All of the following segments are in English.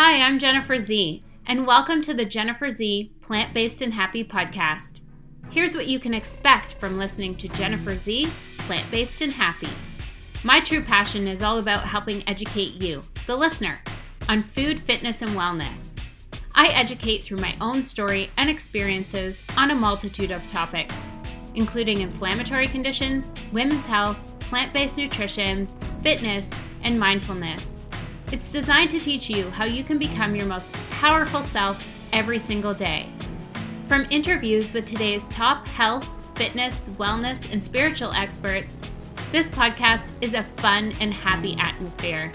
Hi, I'm Jennifer Z, and welcome to the Jennifer Z Plant Based and Happy podcast. Here's what you can expect from listening to Jennifer Z Plant Based and Happy. My true passion is all about helping educate you, the listener, on food, fitness, and wellness. I educate through my own story and experiences on a multitude of topics, including inflammatory conditions, women's health, plant based nutrition, fitness, and mindfulness it's designed to teach you how you can become your most powerful self every single day. From interviews with today's top health, fitness, wellness, and spiritual experts, this podcast is a fun and happy atmosphere.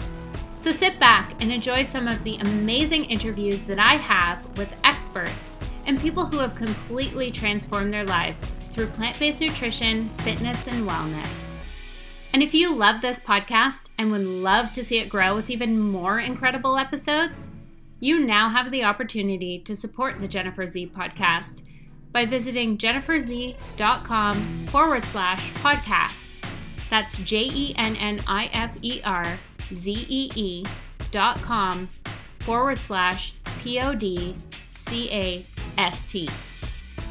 So sit back and enjoy some of the amazing interviews that I have with experts and people who have completely transformed their lives through plant based nutrition, fitness, and wellness. And if you love this podcast and would love to see it grow with even more incredible episodes, you now have the opportunity to support the Jennifer Z podcast by visiting jenniferzee.com forward slash podcast. That's J E N N I F E R Z E E dot com forward slash P O D C A S T.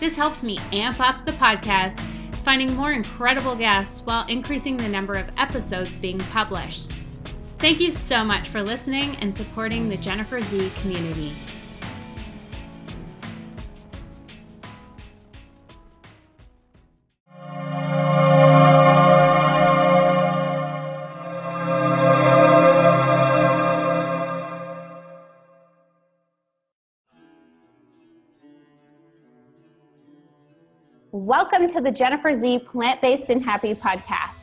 This helps me amp up the podcast finding more incredible guests while increasing the number of episodes being published. Thank you so much for listening and supporting the Jennifer Z community. Welcome to the Jennifer Z Plant Based and Happy podcast.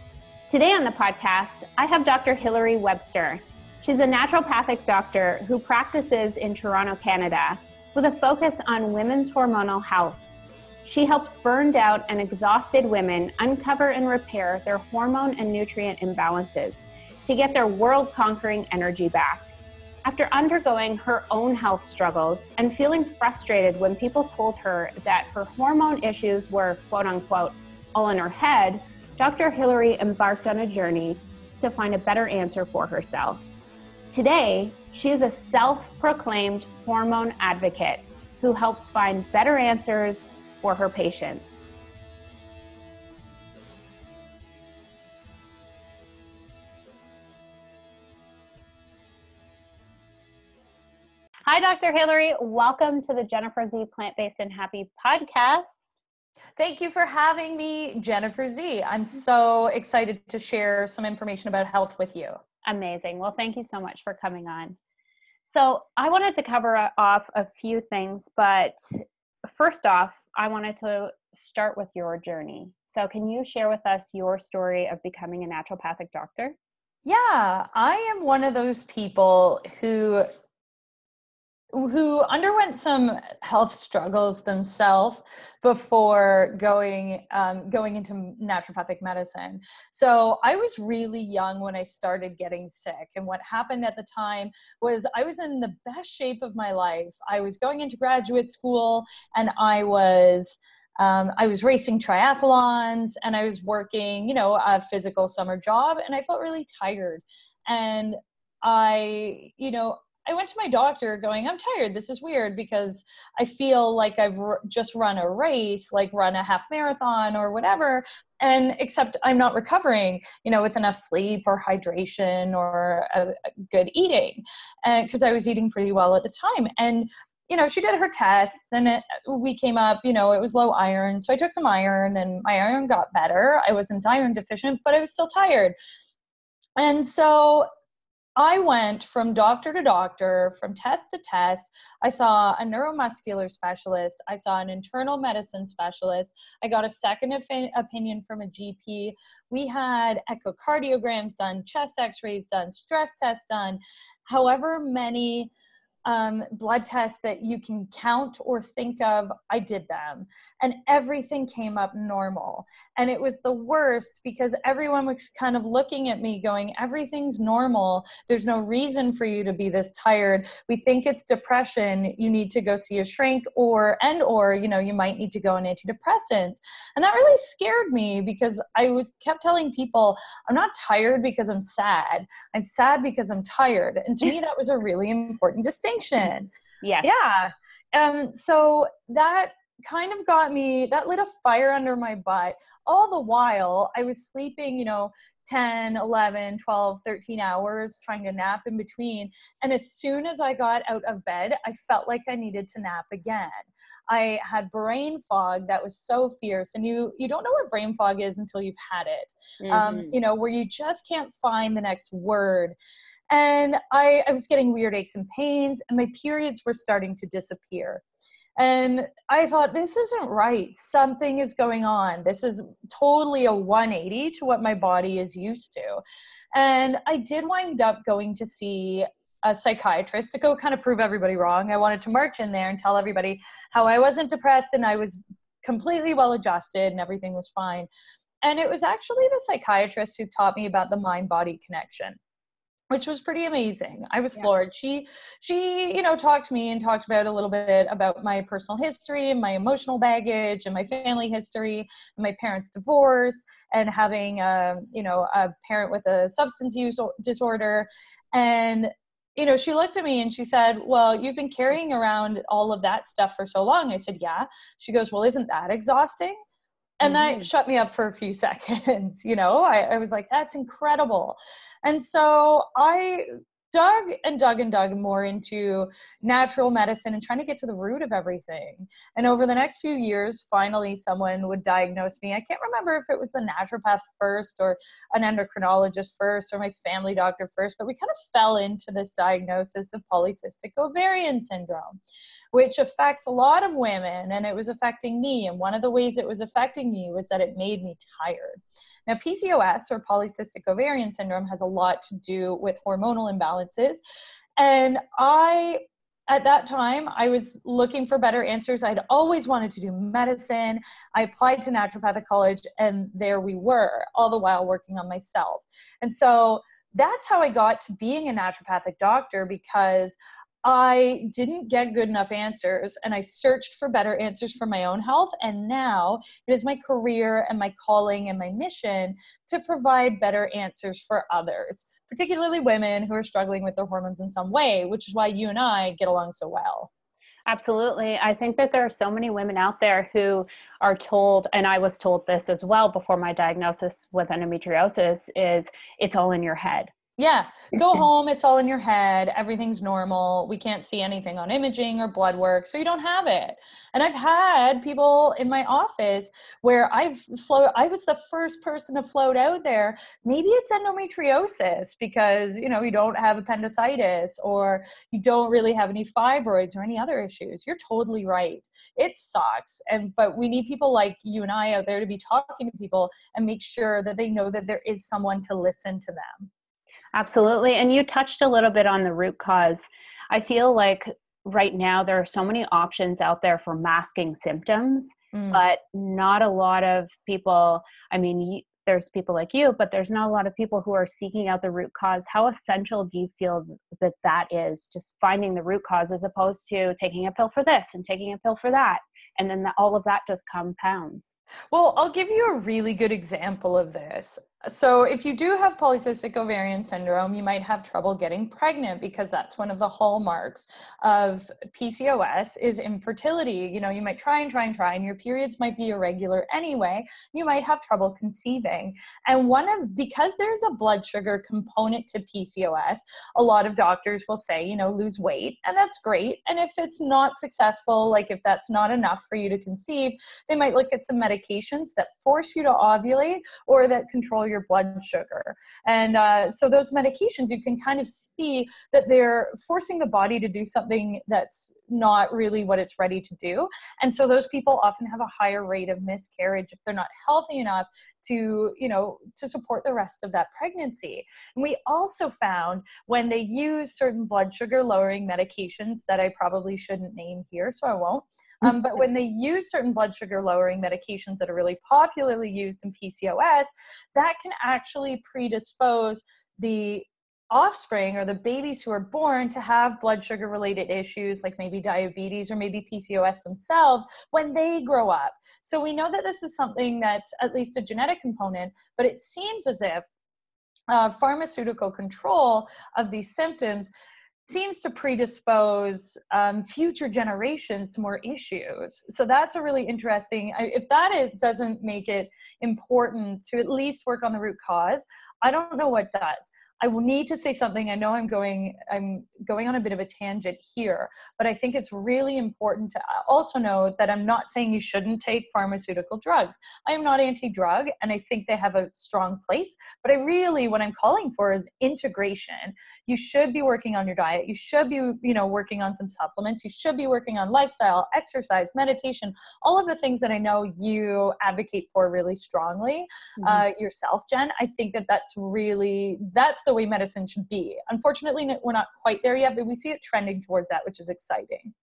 Today on the podcast, I have Dr. Hilary Webster. She's a naturopathic doctor who practices in Toronto, Canada, with a focus on women's hormonal health. She helps burned out and exhausted women uncover and repair their hormone and nutrient imbalances to get their world conquering energy back. After undergoing her own health struggles and feeling frustrated when people told her that her hormone issues were quote unquote all in her head, Dr. Hilary embarked on a journey to find a better answer for herself. Today, she is a self proclaimed hormone advocate who helps find better answers for her patients. Dr. Hilary. Welcome to the Jennifer Z Plant Based and Happy podcast. Thank you for having me, Jennifer Z. I'm mm-hmm. so excited to share some information about health with you. Amazing. Well, thank you so much for coming on. So, I wanted to cover off a few things, but first off, I wanted to start with your journey. So, can you share with us your story of becoming a naturopathic doctor? Yeah, I am one of those people who who underwent some health struggles themselves before going um, going into naturopathic medicine. So I was really young when I started getting sick, and what happened at the time was I was in the best shape of my life. I was going into graduate school, and I was. Um, I was racing triathlons and I was working, you know, a physical summer job, and I felt really tired. And I, you know, I went to my doctor going, I'm tired. This is weird because I feel like I've r- just run a race, like run a half marathon or whatever. And except I'm not recovering, you know, with enough sleep or hydration or a, a good eating. Because I was eating pretty well at the time. And you know, she did her tests and it, uh, we came up, you know, it was low iron. So I took some iron and my iron got better. I wasn't iron deficient, but I was still tired. And so I went from doctor to doctor, from test to test. I saw a neuromuscular specialist. I saw an internal medicine specialist. I got a second opinion from a GP. We had echocardiograms done, chest x rays done, stress tests done, however many um, blood tests that you can count or think of, I did them. And everything came up normal. And it was the worst because everyone was kind of looking at me going, everything's normal. There's no reason for you to be this tired. We think it's depression. You need to go see a shrink or, and, or, you know, you might need to go on antidepressants. And that really scared me because I was kept telling people, I'm not tired because I'm sad. I'm sad because I'm tired. And to me, that was a really important distinction. Yes. Yeah. Um, so that kind of got me that lit a fire under my butt. All the while i was sleeping you know 10 11 12 13 hours trying to nap in between. And as soon as i got out of bed i felt like i needed to nap again. I had brain fog that was so fierce and you you don't know what brain fog is until you've had it. Um, mm-hmm. um, you know where you just can't find the next word. And I, I was getting weird aches and pains and my periods were starting to disappear and I thought, this isn't right. Something is going on. This is totally a 180 to what my body is used to. And I did wind up going to see a psychiatrist to go kind of prove everybody wrong. I wanted to march in there and tell everybody how I wasn't depressed and I was completely well adjusted and everything was fine. And it was actually the psychiatrist who taught me about the mind body connection which was pretty amazing. I was yeah. floored. She she, you know, talked to me and talked about a little bit about my personal history and my emotional baggage and my family history and my parents' divorce and having um, you know, a parent with a substance use disorder and you know, she looked at me and she said, Well, you've been carrying around all of that stuff for so long. I said, Yeah. She goes, Well, isn't that exhausting? And mm-hmm. that shut me up for a few seconds. You know, I, I was like, That's incredible. And so I dug and dug and dug more into natural medicine and trying to get to the root of everything. And over the next few years, finally, someone would diagnose me. I can't remember if it was the naturopath first or an endocrinologist first or my family doctor first, but we kind of fell into this diagnosis of polycystic ovarian syndrome. Which affects a lot of women, and it was affecting me. And one of the ways it was affecting me was that it made me tired. Now, PCOS or polycystic ovarian syndrome has a lot to do with hormonal imbalances. And I, at that time, I was looking for better answers. I'd always wanted to do medicine. I applied to naturopathic college, and there we were, all the while working on myself. And so that's how I got to being a naturopathic doctor because I didn't get good enough answers and I searched for better answers for my own health. And now it is my career and my calling and my mission to provide better answers for others, particularly women who are struggling with their hormones in some way, which is why you and I get along so well. Absolutely. I think that there are so many women out there who are told, and I was told this as well before my diagnosis with endometriosis, is it's all in your head yeah, go home. It's all in your head. Everything's normal. We can't see anything on imaging or blood work, so you don't have it. And I've had people in my office where I've float. I was the first person to float out there. Maybe it's endometriosis because you know you don't have appendicitis or you don't really have any fibroids or any other issues. You're totally right. It sucks, and but we need people like you and I out there to be talking to people and make sure that they know that there is someone to listen to them. Absolutely. And you touched a little bit on the root cause. I feel like right now there are so many options out there for masking symptoms, mm. but not a lot of people, I mean, there's people like you, but there's not a lot of people who are seeking out the root cause. How essential do you feel that that is? Just finding the root cause as opposed to taking a pill for this and taking a pill for that. And then the, all of that just compounds. Well, I'll give you a really good example of this. So, if you do have polycystic ovarian syndrome, you might have trouble getting pregnant because that's one of the hallmarks of PCOS is infertility. You know, you might try and try and try, and your periods might be irregular anyway. You might have trouble conceiving. And one of because there's a blood sugar component to PCOS, a lot of doctors will say, you know, lose weight, and that's great. And if it's not successful, like if that's not enough for you to conceive, they might look at some medications that force you to ovulate or that control your blood sugar. And uh, so those medications, you can kind of see that they're forcing the body to do something that's not really what it's ready to do. And so those people often have a higher rate of miscarriage if they're not healthy enough to you know to support the rest of that pregnancy and we also found when they use certain blood sugar lowering medications that i probably shouldn't name here so i won't um, but when they use certain blood sugar lowering medications that are really popularly used in pcos that can actually predispose the offspring or the babies who are born to have blood sugar related issues like maybe diabetes or maybe PCOS themselves when they grow up. So we know that this is something that's at least a genetic component, but it seems as if uh, pharmaceutical control of these symptoms seems to predispose um, future generations to more issues. So that's a really interesting. If that is, doesn't make it important to at least work on the root cause, I don't know what does. I will need to say something. I know I'm going I'm going on a bit of a tangent here, but I think it's really important to uh, also know that I'm not saying you shouldn't take pharmaceutical drugs. I am not anti-drug and I think they have a strong place, but I really what I'm calling for is integration. You should be working on your diet. You should be, you know, working on some supplements. You should be working on lifestyle, exercise, meditation, all of the things that I know you advocate for really strongly mm-hmm. uh, yourself, Jen. I think that that's really that's the way medicine should be. Unfortunately, we're not quite there yet, but we see it trending towards that, which is exciting.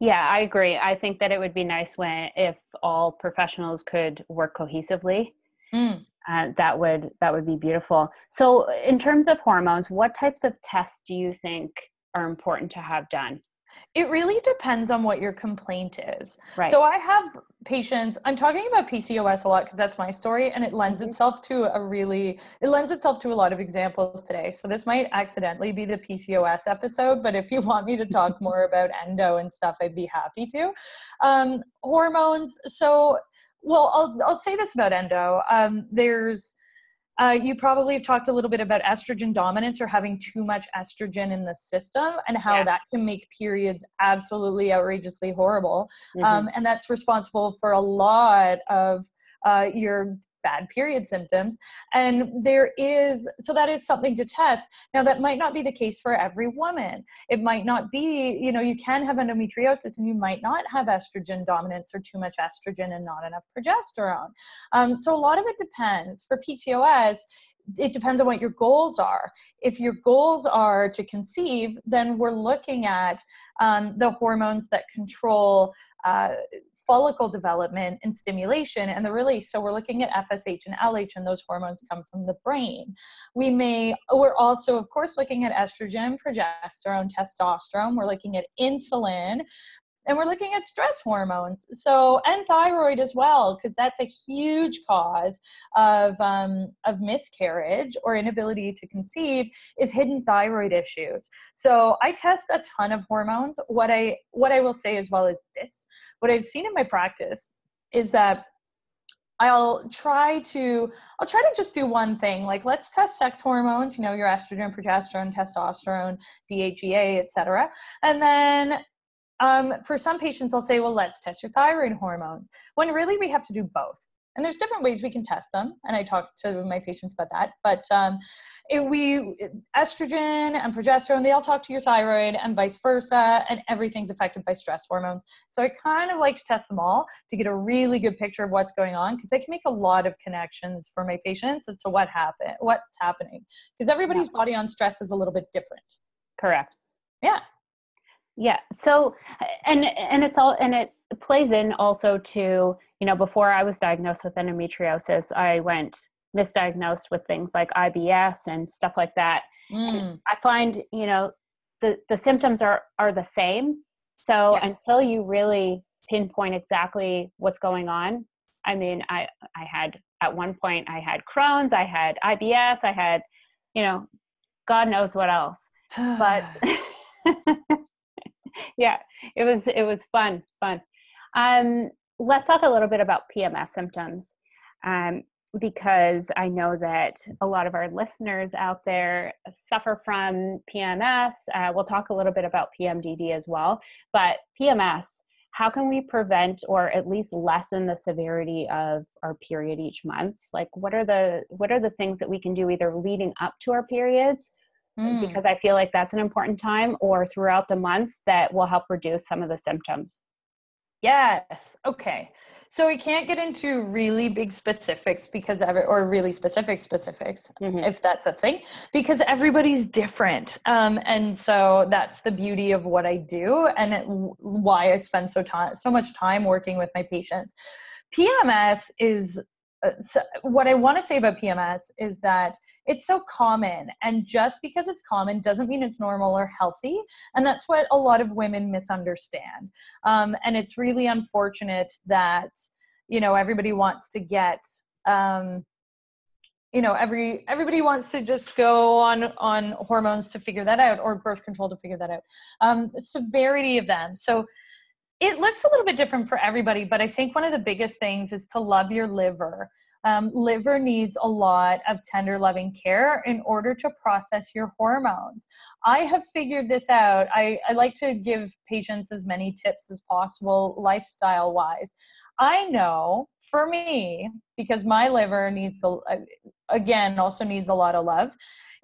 Yeah, I agree. I think that it would be nice when if all professionals could work cohesively. Mm. Uh, that would that would be beautiful. So, in terms of hormones, what types of tests do you think are important to have done? It really depends on what your complaint is. Right. So I have patients, I'm talking about PCOS a lot because that's my story and it lends mm-hmm. itself to a really, it lends itself to a lot of examples today. So this might accidentally be the PCOS episode, but if you want me to talk more about endo and stuff, I'd be happy to. Um, hormones. So, well, I'll, I'll say this about endo. Um, there's, uh, you probably have talked a little bit about estrogen dominance or having too much estrogen in the system and how yeah. that can make periods absolutely outrageously horrible. Mm-hmm. Um, and that's responsible for a lot of uh, your bad period symptoms. And there is, so that is something to test. Now, that might not be the case for every woman. It might not be, you know, you can have endometriosis and you might not have estrogen dominance or too much estrogen and not enough progesterone. Um, so a lot of it depends. For PCOS, it depends on what your goals are. If your goals are to conceive, then we're looking at um, the hormones that control uh, follicle development and stimulation and the release. So we're looking at FSH and LH, and those hormones come from the brain. We may, we're also, of course, looking at estrogen, progesterone, testosterone. We're looking at insulin, and we're looking at stress hormones. So and thyroid as well because that's a huge cause of um, of miscarriage or inability to conceive is hidden thyroid issues. So i test a ton of hormones. What i what i will say as well is this. What i've seen in my practice is that I'll try to I'll try to just do one thing like let's test sex hormones you know your estrogen progesterone testosterone DHEA etc and then um, for some patients, I'll say, well, let's test your thyroid hormones, when really we have to do both. And there's different ways we can test them, and I talk to my patients about that. But um, we estrogen and progesterone, they all talk to your thyroid, and vice versa, and everything's affected by stress hormones. So I kind of like to test them all to get a really good picture of what's going on, because I can make a lot of connections for my patients as to what happened, what's happening, because everybody's yeah. body on stress is a little bit different. Correct. Yeah yeah so and and it's all and it plays in also to you know before i was diagnosed with endometriosis i went misdiagnosed with things like ibs and stuff like that mm. i find you know the the symptoms are are the same so yeah. until you really pinpoint exactly what's going on i mean i i had at one point i had crohn's i had ibs i had you know god knows what else but yeah, it was it was fun, fun. Um, let's talk a little bit about PMS symptoms, um, because I know that a lot of our listeners out there suffer from PMS. Uh, we'll talk a little bit about PMDD as well, but PMS. how can we prevent or at least lessen the severity of our period each month like what are the what are the things that we can do either leading up to our periods mm. because i feel like that's an important time or throughout the month that will help reduce some of the symptoms yes okay so we can't get into really big specifics because every or really specific specifics mm-hmm. if that's a thing because everybody's different um, and so that's the beauty of what i do and it, why i spend so time so much time working with my patients pms is so what I want to say about PMS is that it's so common, and just because it's common doesn't mean it's normal or healthy. And that's what a lot of women misunderstand. Um, and it's really unfortunate that you know everybody wants to get um, you know every everybody wants to just go on on hormones to figure that out or birth control to figure that out. Um, severity of them. So it looks a little bit different for everybody, but I think one of the biggest things is to love your liver. Um, liver needs a lot of tender, loving care in order to process your hormones. I have figured this out. I, I like to give patients as many tips as possible, lifestyle wise. I know for me, because my liver needs, to, again, also needs a lot of love,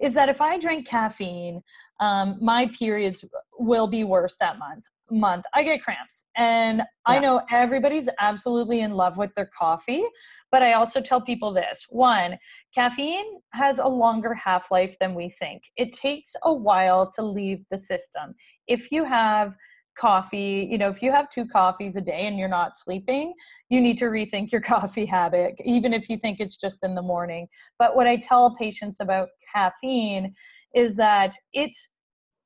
is that if I drink caffeine, um, my periods will be worse that month month. I get cramps. And yeah. i know everybody's absolutely in love with their coffee but i also tell people this. One caffeine has a longer half life than we think. It takes a while to leave the system. If you have coffee you know if you have two coffees a day and you're not sleeping you need to rethink your coffee habit even if you think it's just in the morning but what i tell patients about caffeine is that it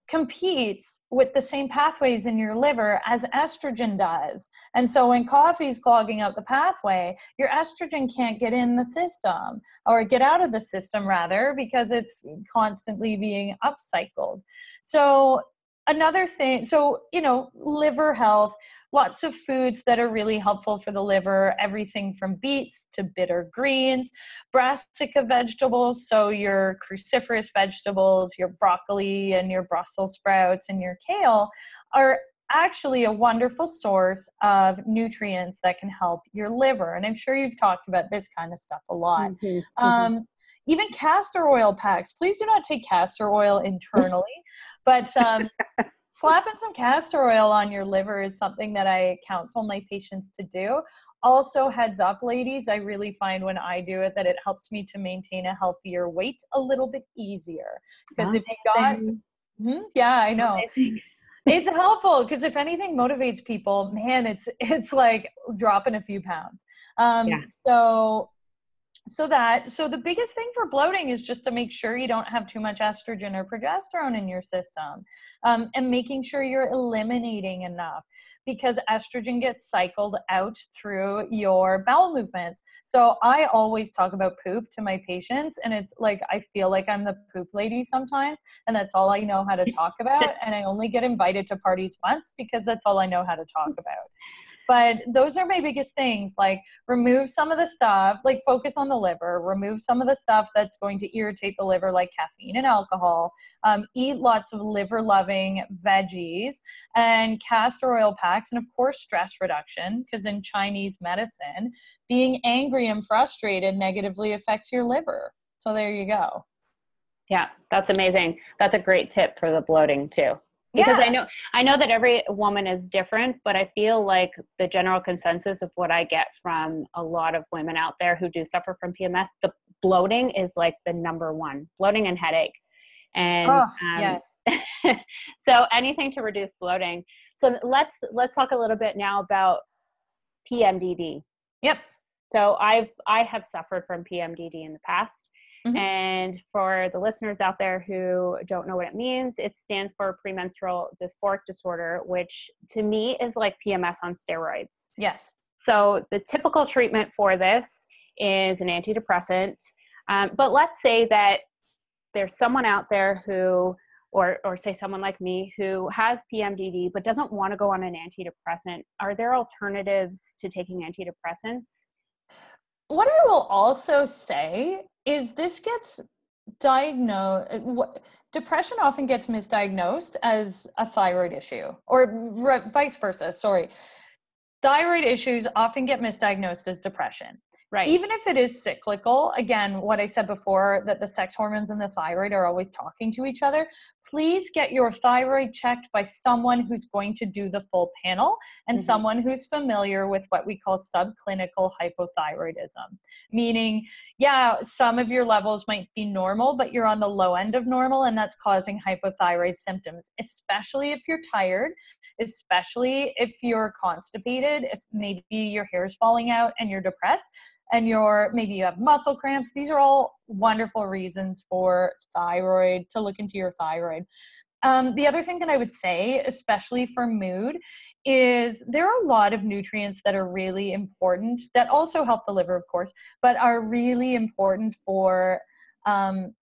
competes with the same pathways in your liver as estrogen does. And so when coffee's clogging up the pathway, your estrogen can't get in the system or get out of the system rather because it's constantly being upcycled. So another thing, so you know, liver health, lots of foods that are really helpful for the liver, everything from beets to bitter greens, brassica vegetables, so your cruciferous vegetables, your broccoli and your Brussels sprouts and your kale are actually a wonderful source of nutrients that can help your liver. And I'm sure you've talked about this kind of stuff a lot. Mm-hmm, mm-hmm. Um, even castor oil packs. Please do not take castor oil internally, but um, slapping some castor oil on your liver is something that I counsel my patients to do. Also, heads up, ladies, I really find when I do it that it helps me to maintain a healthier weight a little bit easier. Because if you got, mm-hmm, yeah, I know. it's helpful because if anything motivates people, man, it's it's like dropping a few pounds. Um, yeah. So so that so the biggest thing for bloating is just to make sure you don't have too much estrogen or progesterone in your system um, and making sure you're eliminating enough because estrogen gets cycled out through your bowel movements. So I always talk about poop to my patients, and it's like I feel like I'm the poop lady sometimes, and that's all I know how to talk about. and I only get invited to parties once because that's all I know how to talk about but those are my biggest things like remove some of the stuff like focus on the liver remove some of the stuff that's going to irritate the liver like caffeine and alcohol um, eat lots of liver loving veggies and castor oil packs and of course stress reduction because in chinese medicine being angry and frustrated negatively affects your liver. So there you go. Yeah that's amazing. That's a great tip for the bloating too because yeah. i know i know that every woman is different but i feel like the general consensus of what i get from a lot of women out there who do suffer from pms the bloating is like the number one bloating and headache. And oh, um, yes. so anything to reduce bloating. So let's let's talk a little bit now about pmdd yep. So i've i have suffered from pmdd in the past Mm-hmm. And for the listeners out there who don't know what it means, it stands for premenstrual dysphoric disorder, which to me is like PMS on steroids. Yes. So the typical treatment for this is an antidepressant. Um, but let's say that there's someone out there who, or, or say someone like me who has PMDD but doesn't want to go on an antidepressant. Are there alternatives to taking antidepressants? What I will also say is this gets diagnosed uh, depression often gets misdiagnosed as a thyroid issue or re- vice versa sorry thyroid issues often get misdiagnosed as depression. Right. Even if it is cyclical, again, what I said before that the sex hormones and the thyroid are always talking to each other, please get your thyroid checked by someone who's going to do the full panel and mm-hmm. someone who's familiar with what we call subclinical hypothyroidism. Meaning, yeah, some of your levels might be normal, but you're on the low end of normal, and that's causing hypothyroid symptoms, especially if you're tired, especially if you're constipated, maybe your hair's falling out and you're depressed and your maybe you have muscle cramps. These are all wonderful reasons for thyroid to look into your thyroid. Um, the other thing that i would say especially for mood is there are a lot of nutrients that are really important that also help the liver of course but are really important for um,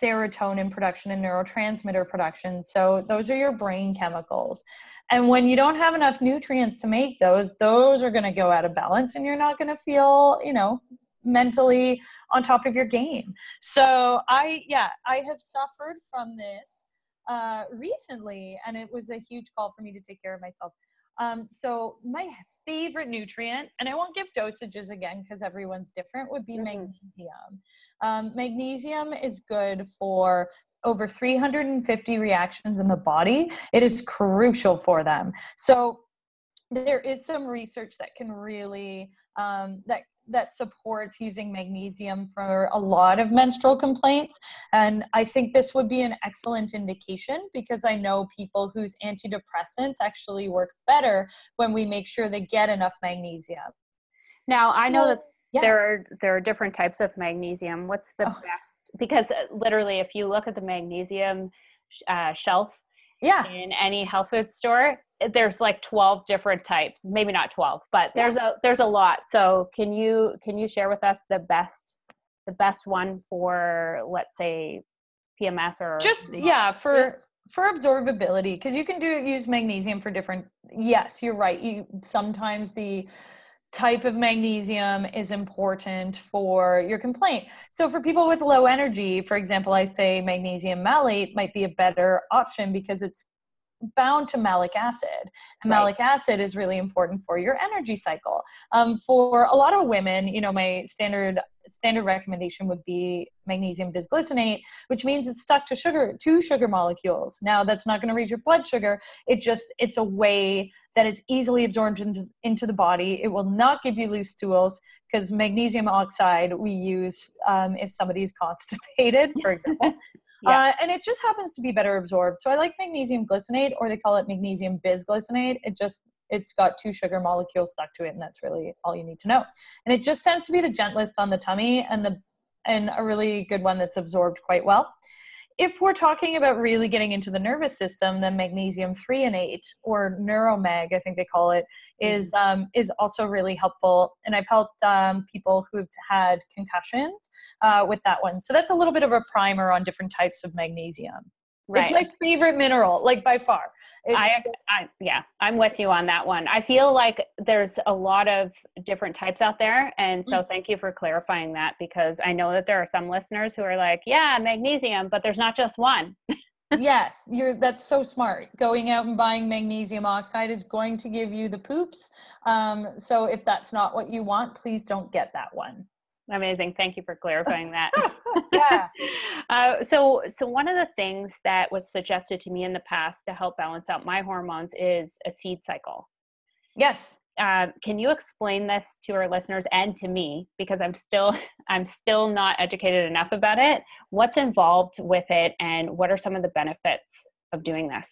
serotonin production and neurotransmitter production. So those are your brain chemicals and when you don't have enough nutrients to make those, those are going to go out of balance and you're not going to feel, you know, mentally on top of your game. So I, yeah, I have suffered from this uh, recently and it was a huge call for me to take care of myself. Um, so my favorite nutrient, and I won't give dosages again because everyone's different, would be mm-hmm. magnesium. Um, magnesium is good for over 350 reactions in the body, it is crucial for them. So there is some research that can really um, that that supports using magnesium for a lot of menstrual complaints. And I think this would be an excellent indication because I know people whose antidepressants actually work better when we make sure they get enough magnesium. Now, I know that yeah. there are there are different types of magnesium. What's the oh. Because uh, literally if you look at the magnesium uh, shelf yeah. in any health food store there's like 12 different types. Maybe not 12 but there's yeah. a there's a lot. So can you can you share with us the best the best one for let's say pms or just yeah for for absorbability because you can do use magnesium for different yes you're right you sometimes the type of magnesium is important for your complaint. So for people with low energy, for example, I say magnesium malate might be a better option because it's bound to malic acid. And right. malic acid is really important for your energy cycle. Um, for a lot of women, you know, my standard standard recommendation would be magnesium bisglycinate, which means it's stuck to sugar, two sugar molecules. Now that's not going to raise your blood sugar. It just it's a way that it's easily absorbed into, into the body. It will not give you loose stools because magnesium oxide we use um, if somebody's constipated, for example. yeah. uh, and it just happens to be better absorbed. So I like magnesium glycinate, or they call it magnesium bisglycinate. It just it's got two sugar molecules stuck to it, and that's really all you need to know. And it just tends to be the gentlest on the tummy and the and a really good one that's absorbed quite well if we're talking about really getting into the nervous system, then magnesium threonate, or neuromag, I think they call it, is mm-hmm. um, is also really helpful. And I've helped um, people who've had concussions uh, with that one. So that's a little bit of a primer on different types of magnesium. Right. It's my favorite mineral, like by far. I, I, yeah, I'm with you on that one. I feel like there's a lot of different types out there, and so mm-hmm. thank you for clarifying that because I know that there are some listeners who are like, "Yeah, magnesium," but there's not just one. yes, you're. That's so smart. Going out and buying magnesium oxide is going to give you the poops. Um, so if that's not what you want, please don't get that one. Amazing. Thank you for clarifying that. yeah. uh, so, so one of the things that was suggested to me in the past to help balance out my hormones is a seed cycle. Yes. Uh, can you explain this to our listeners and to me because I'm still I'm still not educated enough about it. What's involved with it, and what are some of the benefits of doing this?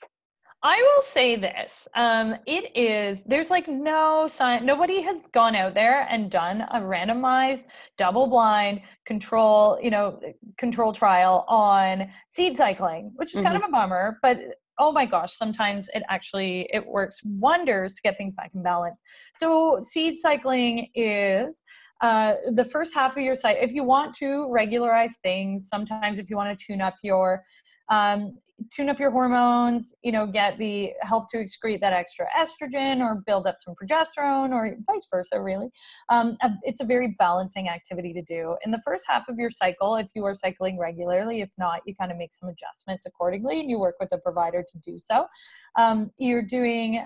I will say this. Um, it is, there's like no sign, nobody has gone out there and done a randomized, double blind control, you know, control trial on seed cycling, which is mm-hmm. kind of a bummer, but oh my gosh, sometimes it actually, it works wonders to get things back in balance. So seed cycling is, uh, the first half of your site if you want to regularize things, sometimes if you want to tune up your um, tune up your hormones, you know, get the help to excrete that extra estrogen or build up some progesterone or vice versa, really. Um, it's a very balancing activity to do. In the first half of your cycle, if you are cycling regularly, if not, you kind of make some adjustments accordingly and you work with a provider to do so. Um, you're doing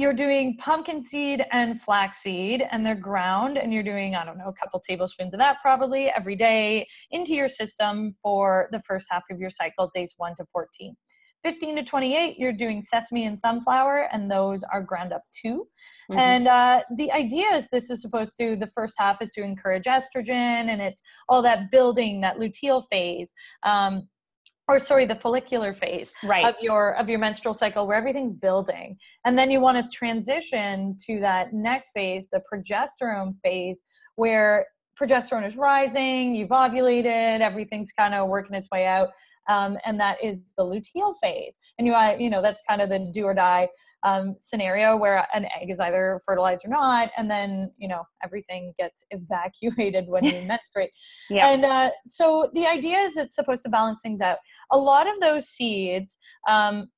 you're doing pumpkin seed and flax seed, and they're ground, and you're doing, I don't know, a couple tablespoons of that probably every day into your system for the first half of your cycle, days 1 to 14. 15 to 28, you're doing sesame and sunflower, and those are ground up too. Mm-hmm. And uh, the idea is this is supposed to, the first half is to encourage estrogen, and it's all that building, that luteal phase. Um, or sorry the follicular phase right. of your of your menstrual cycle where everything's building and then you want to transition to that next phase the progesterone phase where progesterone is rising you've ovulated everything's kind of working its way out um, and that is the luteal phase. And you, uh, you know, that's kind of the do or die um, scenario where an egg is either fertilized or not, and then you know everything gets evacuated when you menstruate. Yeah. And uh, so the idea is it's supposed to balance things out. A lot of those seeds um,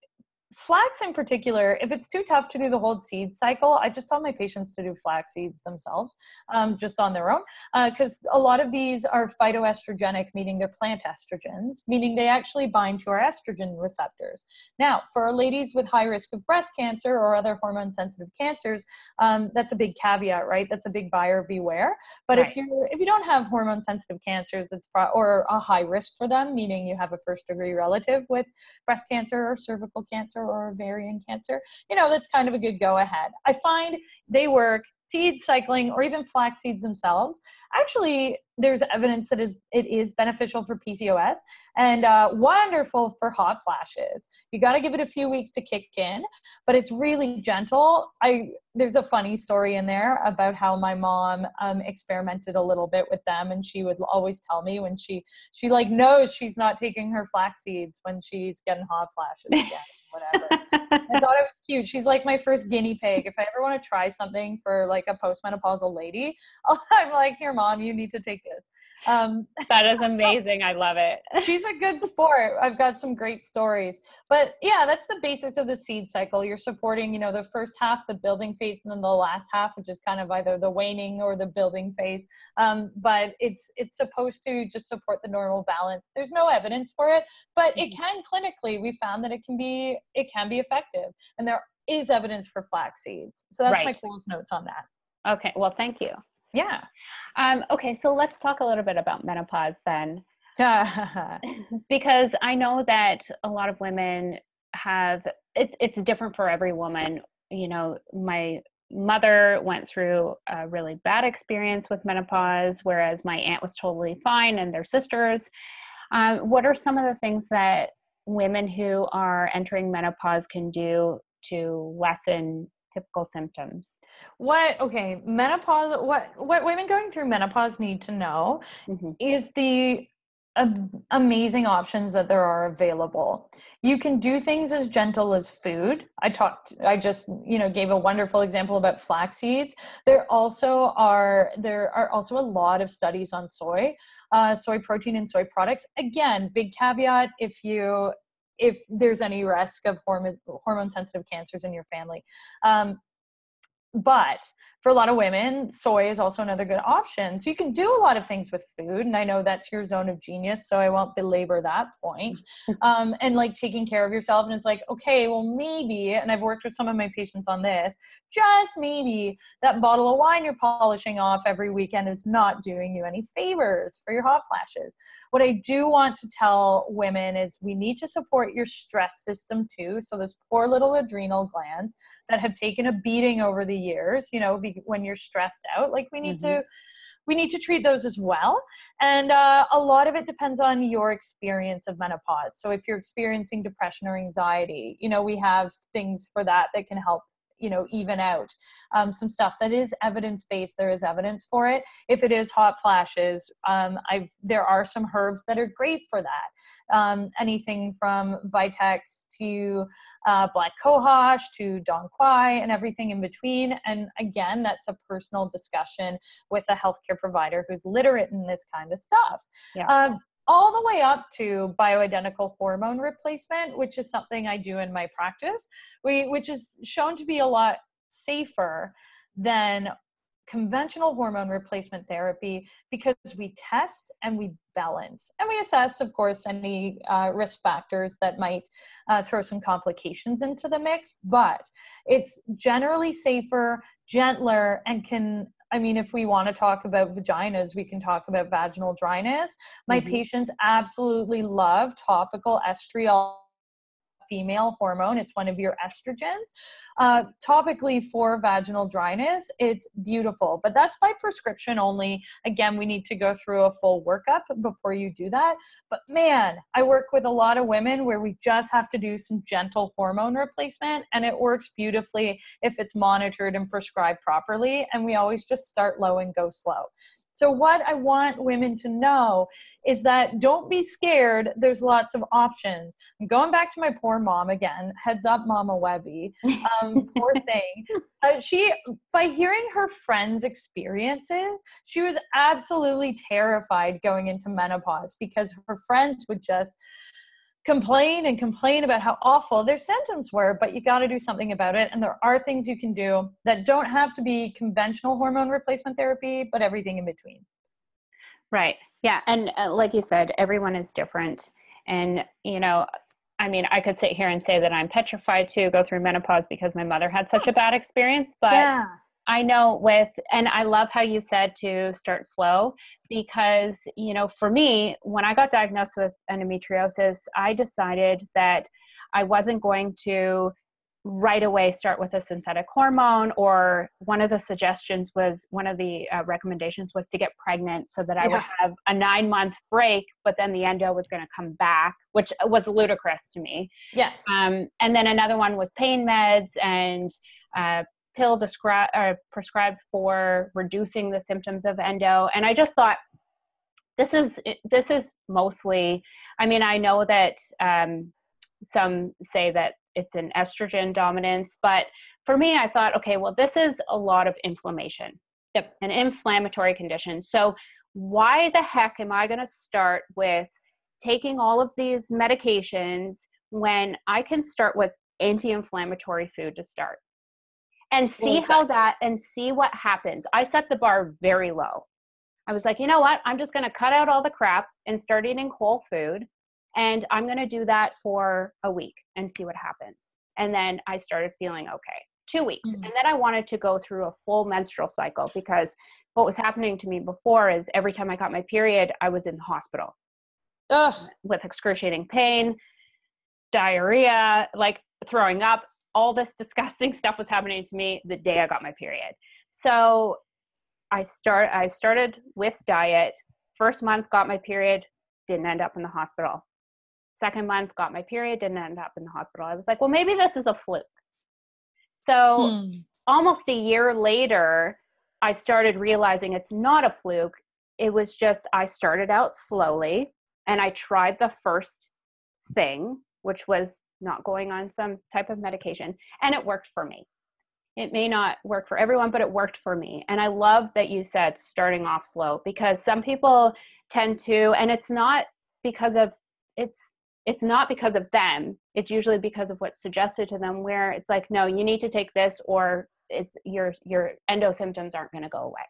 flax in particular, if it's too tough to do the whole seed cycle, I just tell my patients to do flax seeds themselves, um, just on their own, because uh, a lot of these are phytoestrogenic, meaning they're plant estrogens, meaning they actually bind to our estrogen receptors. Now, for ladies with high risk of breast cancer or other hormone sensitive cancers, um, that's a big caveat, right? That's a big buyer beware. But right. if you if you don't have hormone sensitive cancers, it's pro- or a high risk for them, meaning you have a first degree relative with breast cancer or cervical cancer or ovarian cancer, you know, that's kind of a good go ahead. I find they work seed cycling or even flax seeds themselves. Actually there's evidence that is it is beneficial for pcos and uh, wonderful for hot flashes. You got to give it a few weeks to kick in but it's really gentle. I there's a funny story in there about how my mom um, experimented a little bit with them and she would always tell me when she she like knows she's not taking her flax seeds when she's getting hot flashes again whatever. I thought it was cute. She's like my first guinea pig. If I ever want to try something for like a postmenopausal lady, I'm like, here, mom, you need to take this. Um, that is amazing. I love it. she's a good sport. I've got some great stories. But yeah, that's the basics of the seed cycle. You're supporting, you know, the first half, the building phase, and then the last half, which is kind of either the waning or the building phase. Um, but it's it's supposed to just support the normal balance. There's no evidence for it, but it mm-hmm. can clinically. We found that it can be it can be effective, and there is evidence for flax seeds. So that's right. my close notes on that. Okay. Well, thank you. Yeah. Um, okay, so let's talk a little bit about menopause then. because I know that a lot of women have it, it's different for every woman. You know, my mother went through a really bad experience with menopause, whereas my aunt was totally fine and their sisters. Um, what are some of the things that women who are entering menopause can do to lessen typical symptoms? what okay menopause what what women going through menopause need to know mm-hmm. is the uh, amazing options that there are available you can do things as gentle as food i talked i just you know gave a wonderful example about flax seeds there also are there are also a lot of studies on soy uh, soy protein and soy products again big caveat if you if there's any risk of hormone hormone sensitive cancers in your family um, but for a lot of women, soy is also another good option. So you can do a lot of things with food. And I know that's your zone of genius, so I won't belabor that point. Um, and like taking care of yourself. And it's like, okay, well, maybe, and I've worked with some of my patients on this, just maybe that bottle of wine you're polishing off every weekend is not doing you any favors for your hot flashes. What I do want to tell women is we need to support your stress system too. So, those poor little adrenal glands that have taken a beating over the years, you know, when you're stressed out, like we need mm-hmm. to we need to treat those as well. And uh, a lot of it depends on your experience of menopause. So if you're experiencing depression or anxiety, you know, we have things for that that can help you know even out. Um, some stuff that is evidence based there is evidence for it. If it is hot flashes um, i there are some herbs that are great for that. Um, anything from vitex to uh, black cohosh to dong quai and everything in between. And again that's a personal discussion with a healthcare provider who's literate in this kind of stuff. Yeah. Um, all the way up to bioidentical hormone replacement, which is something I do in my practice, we, which is shown to be a lot safer than conventional hormone replacement therapy because we test and we balance. And we assess of course any uh, risk factors that might uh, throw some complications into the mix but it's generally safer gentler and can I mean, if we want to talk about vaginas, we can talk about vaginal dryness. My mm-hmm. patients absolutely love topical estriol female hormone. It's one of your estrogens. Uh, topically for vaginal dryness, it's beautiful, but that's by prescription only. Again, we need to go through a full workup before you do that. But man, I work with a lot of women where we just have to do some gentle hormone replacement, and it works beautifully if it's monitored and prescribed properly. And we always just start low and go slow. So, what I want women to know is that don't be scared. There's lots of options. I'm going back to my poor mom again. Heads up, Mama Webby. Um, poor thing. Uh, she, by hearing her friends' experiences, she was absolutely terrified going into menopause because her friends would just complain and complain about how awful their symptoms were, but you got to do something about it. And there are things you can do that don't have to be conventional hormone replacement therapy, but everything in between. Right. Yeah. And uh, like you said, everyone is different. And, you know, I mean, I could sit here and say that I'm petrified to go through menopause because my mother had such a bad experience, but yeah. I know with, and I love how you said to start slow because, you know, for me, when I got diagnosed with endometriosis, I decided that I wasn't going to right away start with a synthetic hormone or one of the suggestions was one of the uh, recommendations was to get pregnant so that i yeah. would have a nine month break but then the endo was going to come back which was ludicrous to me yes um, and then another one was pain meds and uh, pill or prescribed for reducing the symptoms of endo and i just thought this is this is mostly i mean i know that um, some say that it's an estrogen dominance but for me i thought okay well this is a lot of inflammation yep. an inflammatory condition so why the heck am i going to start with taking all of these medications when i can start with anti-inflammatory food to start and see how that and see what happens. I set the bar very low. I was like, you know what? I'm just going to cut out all the crap and start eating whole food. And I'm going to do that for a week and see what happens. And then I started feeling okay. Two weeks. Mm-hmm. And then I wanted to go through a full menstrual cycle because what was happening to me before is every time I got my period, I was in the hospital Ugh. with excruciating pain, diarrhea, like throwing up all this disgusting stuff was happening to me the day I got my period. So I start I started with diet. First month got my period, didn't end up in the hospital. Second month got my period, didn't end up in the hospital. I was like, well maybe this is a fluke. So hmm. almost a year later, I started realizing it's not a fluke. It was just I started out slowly and I tried the first thing, which was not going on some type of medication. And it worked for me. It may not work for everyone but it worked for me. And i love that you said starting off slow because some people tend to and it's not because of it's it's not because of them. It's usually because of what's suggested to them where it's like no you need to take this or it's your your endo symptoms aren't going to go away.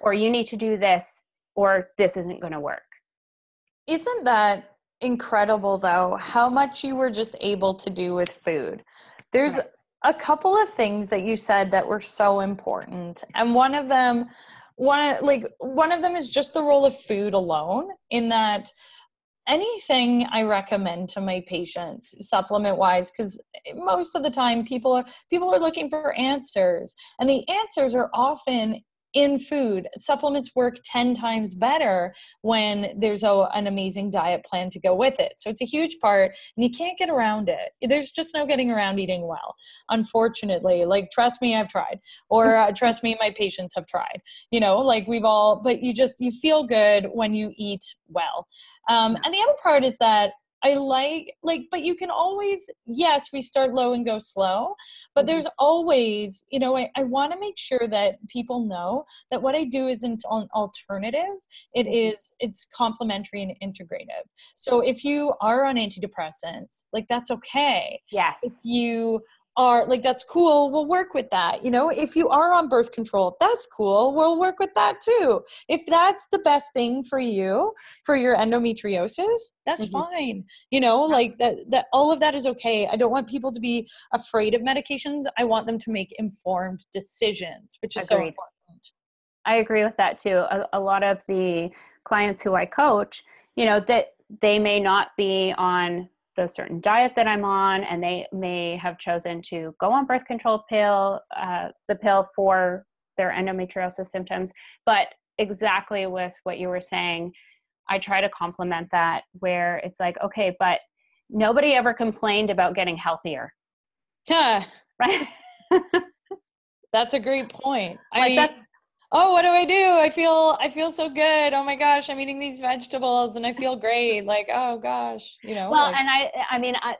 Or you need to do this or this isn't going to work. Isn't that incredible though how much you were just able to do with food. There's a couple of things that you said that were so important. And one of them one like one of them is just the role of food alone in that anything I recommend to my patients supplement wise because most of the time people are people are looking for answers and the answers are often in food. Supplements work 10 times better when there's a, an amazing diet plan to go with it. So it's a huge part, and you can't get around it. There's just no getting around eating well, unfortunately. Like, trust me, I've tried, or uh, trust me, my patients have tried. You know, like we've all, but you just, you feel good when you eat well. Um, and the other part is that I like like but you can always yes we start low and go slow but mm-hmm. there's always you know I, I want to make sure that people know that what I do isn't an alternative it mm-hmm. it's complementary and integrative so if you are on antidepressants like that's okay yes if you are like that's cool we'll work with that you know? If you are on birth control that's cool we'll work with that too. If that's the best thing for you for your endometriosis that's mm-hmm. fine you know? Like that that all of that is okay. I don't want people to be afraid of medications. I want them to make informed decisions which is Agreed. so important. I agree with that too. A, a lot of the clients who i coach you know that they may not be on the certain diet that I'm on, and they may have chosen to go on birth control pill, uh, the pill for their endometriosis symptoms. But exactly with what you were saying, I try to complement that where it's like, okay, but nobody ever complained about getting healthier. Yeah. Right. that's a great point. Like I mean, oh what do i do? I feel i feel so good. Oh my gosh i'm eating these vegetables and i feel great. Like oh gosh you know well like, and i i mean I,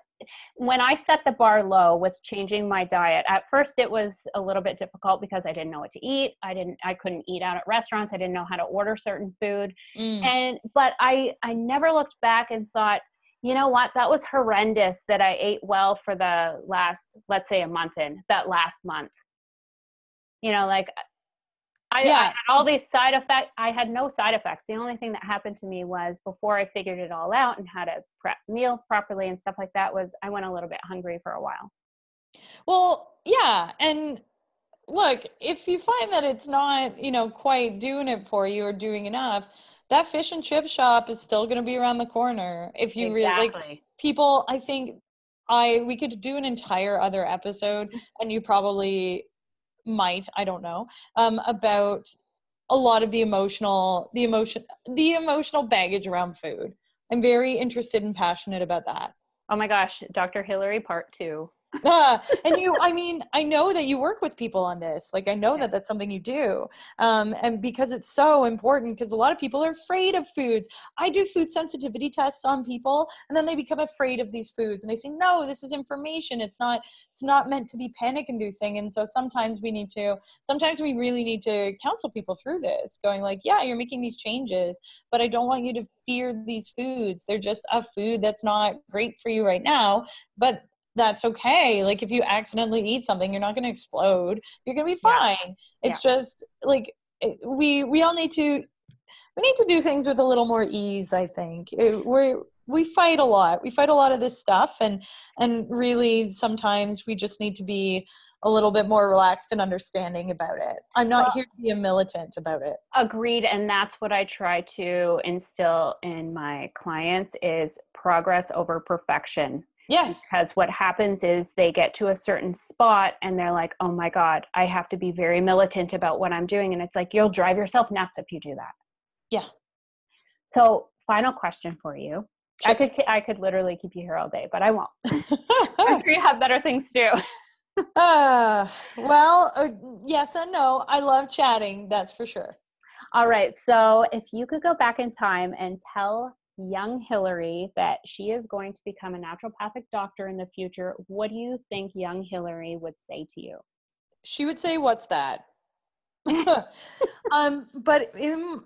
when i set the bar low with changing my diet at first it was a little bit difficult because i didn't know what to eat. I didn't i couldn't eat out at restaurants. I didn't know how to order certain food. Mm. and but i i never looked back and thought you know what? That was horrendous that i ate well for the last let's say a month in that last month. You know like I, yeah. I had all these side effects. I had no side effects. The only thing that happened to me was before I figured it all out and how to prep meals properly and stuff like that was I went a little bit hungry for a while. Well, yeah, and look, if you find that it's not, you know, quite doing it for you or doing enough, that fish and chip shop is still going to be around the corner. If you exactly. really like people, I think I we could do an entire other episode and you probably might i don't know um, about a lot of the emotional the emotion the emotional baggage around food. I'm very interested and passionate about that. Oh my gosh dr hillary part two uh, and you i mean i know that you work with people on this like i know that that's something you do um, and because it's so important because a lot of people are afraid of foods. I do food sensitivity tests on people and then they become afraid of these foods and they say no this is information it's not it's not meant to be panic inducing and so sometimes we need to sometimes we really need to counsel people through this going like yeah you're making these changes but i don't want you to fear these foods they're just a food that's not great for you right now but that's okay. Like if you accidentally eat something, you're not going to explode. You're going to be fine. Yeah. It's yeah. just like it, we we all need to we need to do things with a little more ease. I think it, we're we fight a lot. We fight a lot of this stuff, and and really sometimes we just need to be a little bit more relaxed and understanding about it. I'm not well, here to be a militant about it. Agreed, and that's what I try to instill in my clients is progress over perfection. Yes. Because what happens is they get to a certain spot and they're like, oh my God, I have to be very militant about what I'm doing. And it's like, you'll drive yourself nuts if you do that. Yeah. So, final question for you. I could I could literally keep you here all day, but I won't. I'm sure you have better things to do. uh, well, uh, yes and no. I love chatting, that's for sure. All right. So, if you could go back in time and tell young Hillary that she is going to become a naturopathic doctor in the future, what do you think young Hillary would say to you? She would say, What's that? um, but in,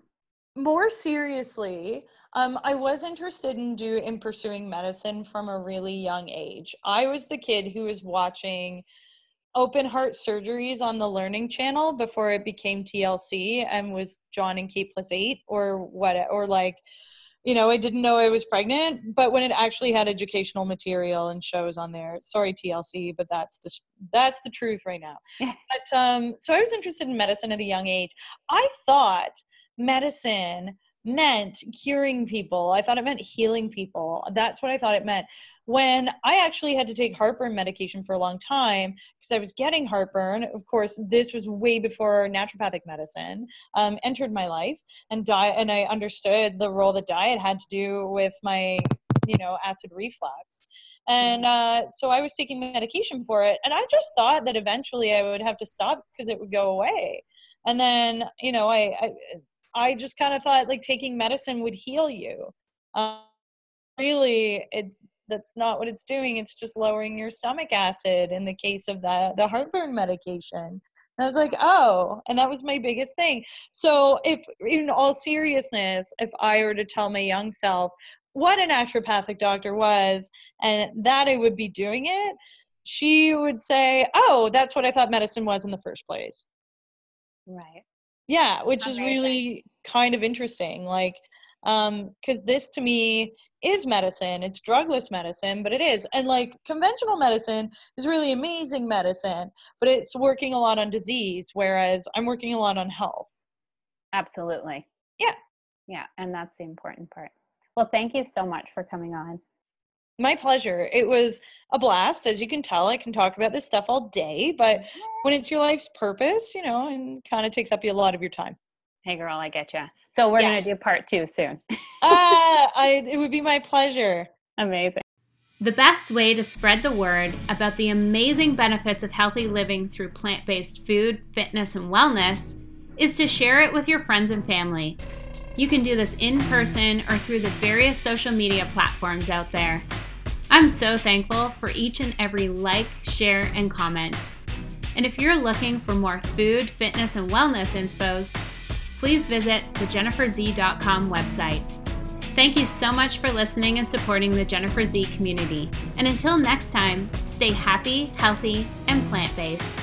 more seriously, um, I was interested in do in pursuing medicine from a really young age. I was the kid who was watching open heart surgeries on the learning channel before it became TLC and was Jon and Kate plus eight or what or like you know, I didn't know I was pregnant, but when it actually had educational material and shows on there, sorry TLC, but that's the that's the truth right now. but um, so I was interested in medicine at a young age. I thought medicine meant curing people. I thought it meant healing people. That's what I thought it meant when I actually had to take heartburn medication for a long time because I was getting heartburn. Of course, this was way before naturopathic medicine um, entered my life, and diet, and I understood the role that diet had to do with my, you know, acid reflux. And uh, so I was taking medication for it, and I just thought that eventually I would have to stop because it would go away. And then, you know, I, I, I just kind of thought like taking medicine would heal you. Um, really, it's that's not what it's doing it's just lowering your stomach acid in the case of the the heartburn medication and I was like, oh, and that was my biggest thing. So, if in all seriousness, if I were to tell my young self what a naturopathic doctor was and that I would be doing it, she would say, "Oh, that's what I thought medicine was in the first place." Right. Yeah, which Amazing. is really kind of interesting. Like, um, because this to me is medicine. It's drugless medicine, but it is. And like conventional medicine is really amazing medicine, but it's working a lot on disease, whereas I'm working a lot on health. Absolutely. Yeah. Yeah. And that's the important part. Well, thank you so much for coming on. My pleasure. It was a blast. As you can tell, I can talk about this stuff all day, but when it's your life's purpose, you know, and kind of takes up a lot of your time. Hey, girl, I get you. So we're Yeah. going to do part two soon. uh, I, it would be my pleasure. Amazing. The best way to spread the word about the amazing benefits of healthy living through plant based food, fitness, and wellness is to share it with your friends and family. You can do this in person or through the various social media platforms out there. I'm so thankful for each and every like, share, and comment. And if you're looking for more food, fitness, and wellness inspos, please visit the jenniferzee.com website. Thank you so much for listening and supporting the Jennifer Zee community. And until next time, stay happy, healthy, and plant based.